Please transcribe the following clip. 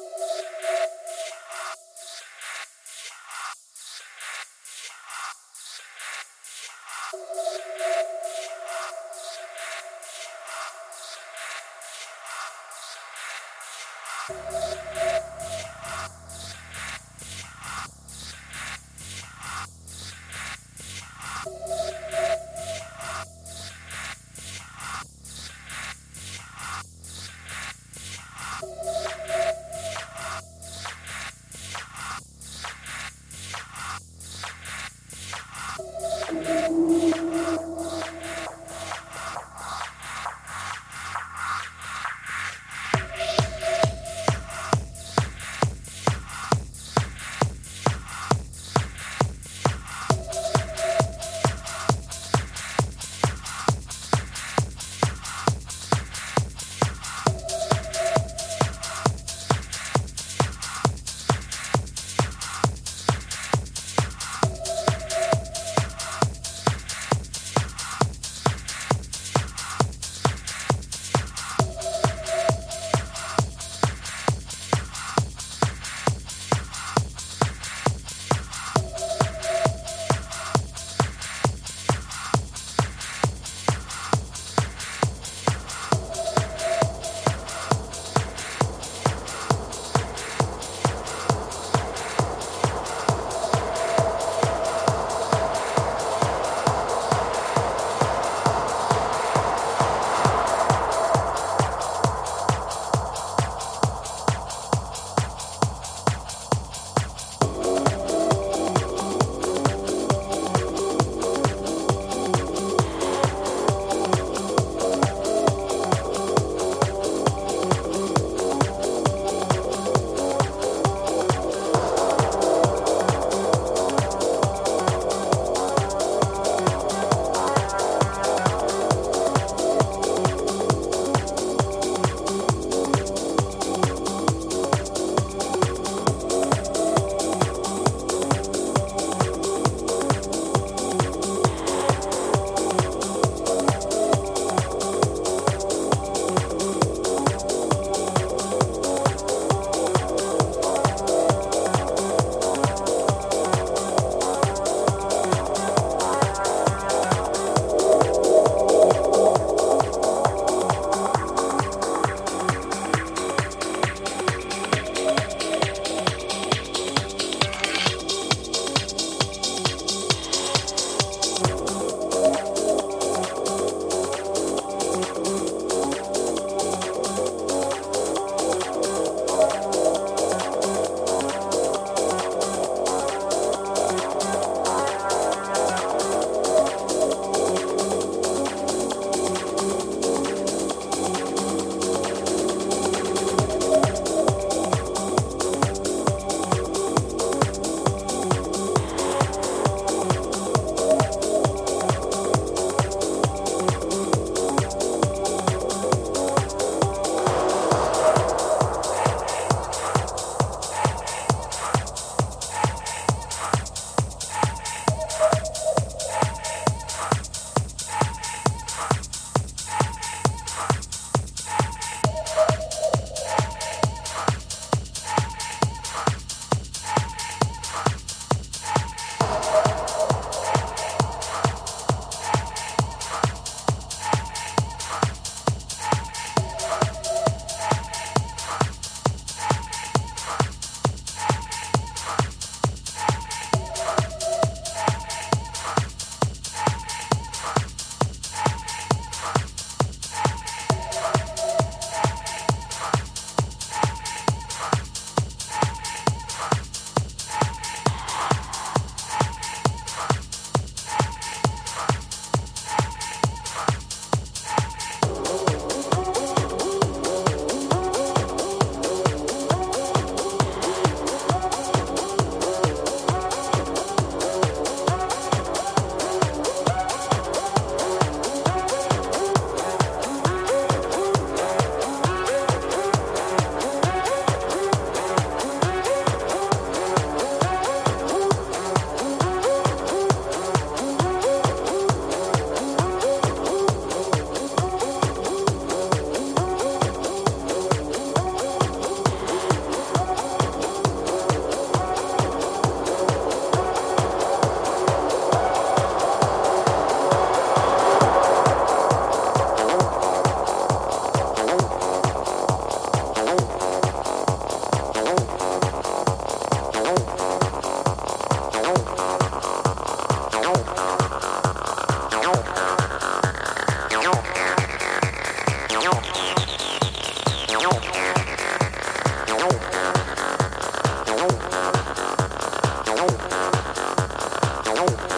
you Oh.